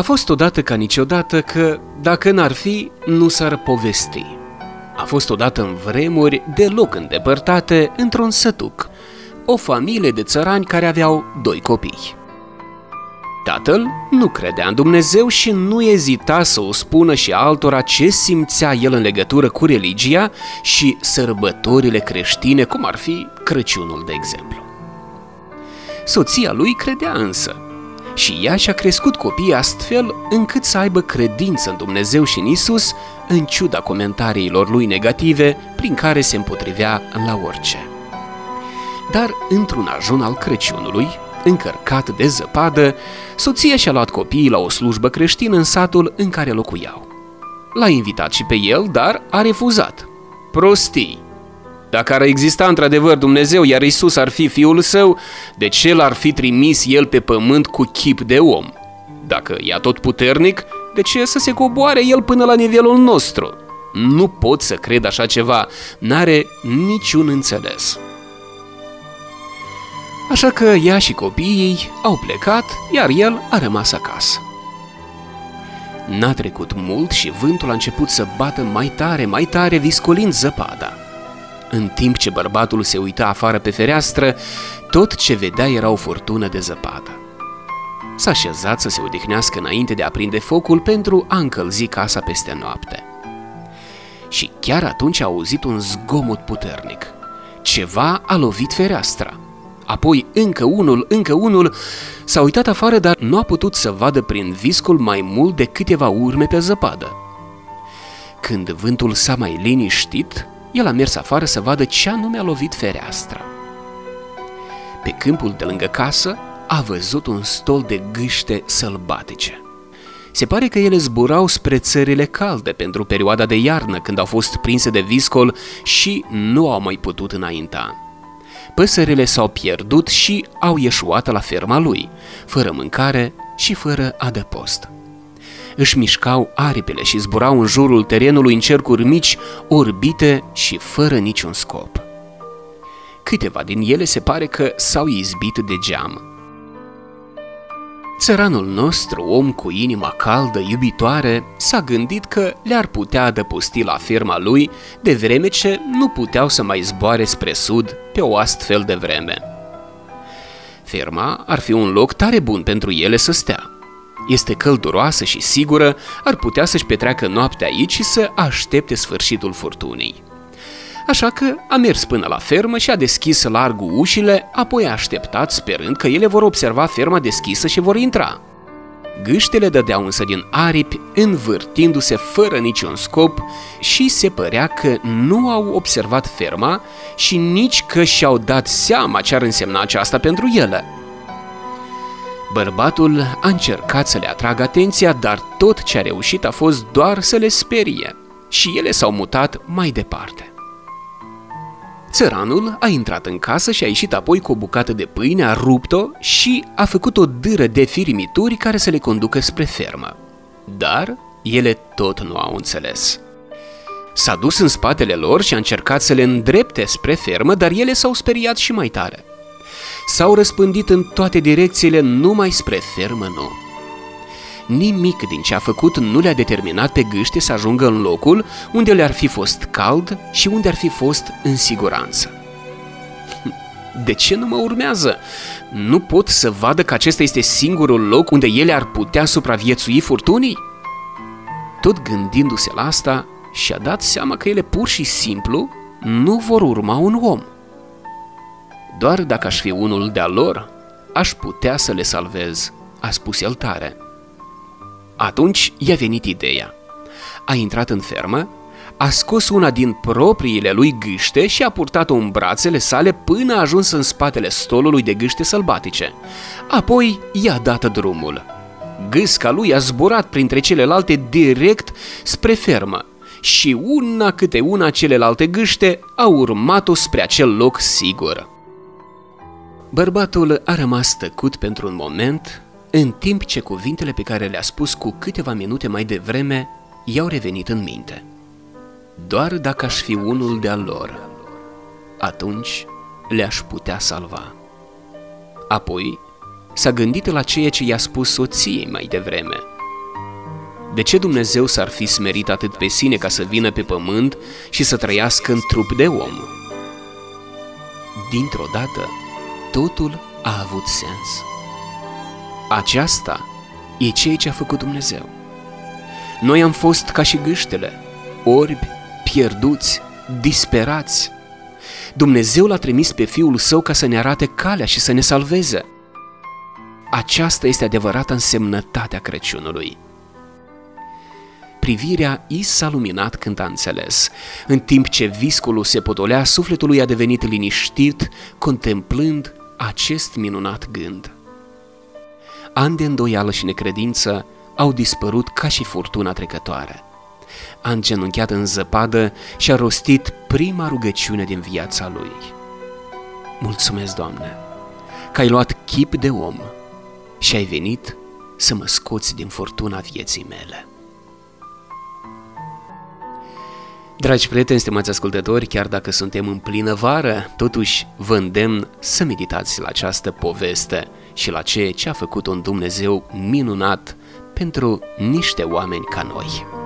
A fost odată ca niciodată că, dacă n-ar fi, nu s-ar povesti. A fost odată în vremuri deloc îndepărtate, într-un sătuc, o familie de țărani care aveau doi copii. Tatăl nu credea în Dumnezeu și nu ezita să o spună și altora ce simțea el în legătură cu religia și sărbătorile creștine, cum ar fi Crăciunul, de exemplu. Soția lui credea însă și ea și-a crescut copiii astfel încât să aibă credință în Dumnezeu și în Isus, în ciuda comentariilor lui negative prin care se împotrivea la orice. Dar într-un ajun al Crăciunului, încărcat de zăpadă, soția și-a luat copiii la o slujbă creștină în satul în care locuiau. L-a invitat și pe el, dar a refuzat. Prostii! Dacă ar exista într-adevăr Dumnezeu, iar Isus ar fi fiul său, de ce l-ar fi trimis el pe pământ cu chip de om? Dacă e tot puternic, de ce să se coboare el până la nivelul nostru? Nu pot să cred așa ceva, n-are niciun înțeles. Așa că ea și copiii au plecat, iar el a rămas acasă. N-a trecut mult și vântul a început să bată mai tare, mai tare, viscolind zăpada. În timp ce bărbatul se uita afară pe fereastră, tot ce vedea era o furtună de zăpadă. S-a așezat să se odihnească înainte de a prinde focul pentru a încălzi casa peste noapte. Și chiar atunci a auzit un zgomot puternic. Ceva a lovit fereastra – apoi încă unul, încă unul, s-a uitat afară, dar nu a putut să vadă prin viscul mai mult de câteva urme pe zăpadă. Când vântul s-a mai liniștit, el a mers afară să vadă ce anume a lovit fereastra. Pe câmpul de lângă casă a văzut un stol de gâște sălbatice. Se pare că ele zburau spre țările calde pentru perioada de iarnă, când au fost prinse de viscol și nu au mai putut înainta păsările s-au pierdut și au ieșuat la ferma lui, fără mâncare și fără adăpost. Își mișcau aripile și zburau în jurul terenului în cercuri mici, orbite și fără niciun scop. Câteva din ele se pare că s-au izbit de geam, Țăranul nostru, om cu inima caldă, iubitoare, s-a gândit că le-ar putea adăposti la firma lui, de vreme ce nu puteau să mai zboare spre sud pe o astfel de vreme. Ferma ar fi un loc tare bun pentru ele să stea. Este călduroasă și sigură, ar putea să-și petreacă noaptea aici și să aștepte sfârșitul furtunii. Așa că a mers până la fermă și a deschis largul ușile, apoi a așteptat sperând că ele vor observa ferma deschisă și vor intra. Gâștele dădeau însă din aripi, învârtindu-se fără niciun scop și se părea că nu au observat ferma și nici că și-au dat seama ce ar însemna aceasta pentru ele. Bărbatul a încercat să le atragă atenția, dar tot ce a reușit a fost doar să le sperie și ele s-au mutat mai departe. Țăranul a intrat în casă și a ieșit apoi cu o bucată de pâine, a rupt-o și a făcut o dâră de firimituri care să le conducă spre fermă. Dar ele tot nu au înțeles. S-a dus în spatele lor și a încercat să le îndrepte spre fermă, dar ele s-au speriat și mai tare. S-au răspândit în toate direcțiile numai spre fermă nu. Nimic din ce a făcut nu le-a determinat pe gâște să ajungă în locul unde le-ar fi fost cald și unde ar fi fost în siguranță. De ce nu mă urmează? Nu pot să vadă că acesta este singurul loc unde ele ar putea supraviețui furtunii? Tot gândindu-se la asta, și-a dat seama că ele pur și simplu nu vor urma un om. Doar dacă aș fi unul de-a lor, aș putea să le salvez, a spus el tare. Atunci i-a venit ideea. A intrat în fermă, a scos una din propriile lui gâște și a purtat-o în brațele sale până a ajuns în spatele stolului de gâște sălbatice. Apoi i-a dat drumul. Gâsca lui a zburat printre celelalte direct spre fermă și una câte una celelalte gâște au urmat-o spre acel loc sigur. Bărbatul a rămas tăcut pentru un moment, în timp ce cuvintele pe care le-a spus cu câteva minute mai devreme i-au revenit în minte. Doar dacă aș fi unul de-al lor, atunci le-aș putea salva. Apoi s-a gândit la ceea ce i-a spus soției mai devreme, De ce Dumnezeu s-ar fi smerit atât pe sine ca să vină pe pământ și să trăiască în trup de om? Dintr-o dată, totul a avut sens. Aceasta e ceea ce a făcut Dumnezeu. Noi am fost ca și gâștele, orbi, pierduți, disperați. Dumnezeu l-a trimis pe Fiul Său ca să ne arate calea și să ne salveze. Aceasta este adevărata însemnătatea Crăciunului. Privirea i s-a luminat când a înțeles. În timp ce viscolul se potolea, sufletul lui a devenit liniștit, contemplând acest minunat gând. Ani de îndoială și necredință au dispărut ca și furtuna trecătoare. A îngenunchiat în zăpadă și a rostit prima rugăciune din viața lui. Mulțumesc, Doamne, că ai luat chip de om și ai venit să mă scoți din furtuna vieții mele. Dragi prieteni, stimați ascultători, chiar dacă suntem în plină vară, totuși vă îndemn să meditați la această poveste și la ceea ce a făcut un Dumnezeu minunat pentru niște oameni ca noi.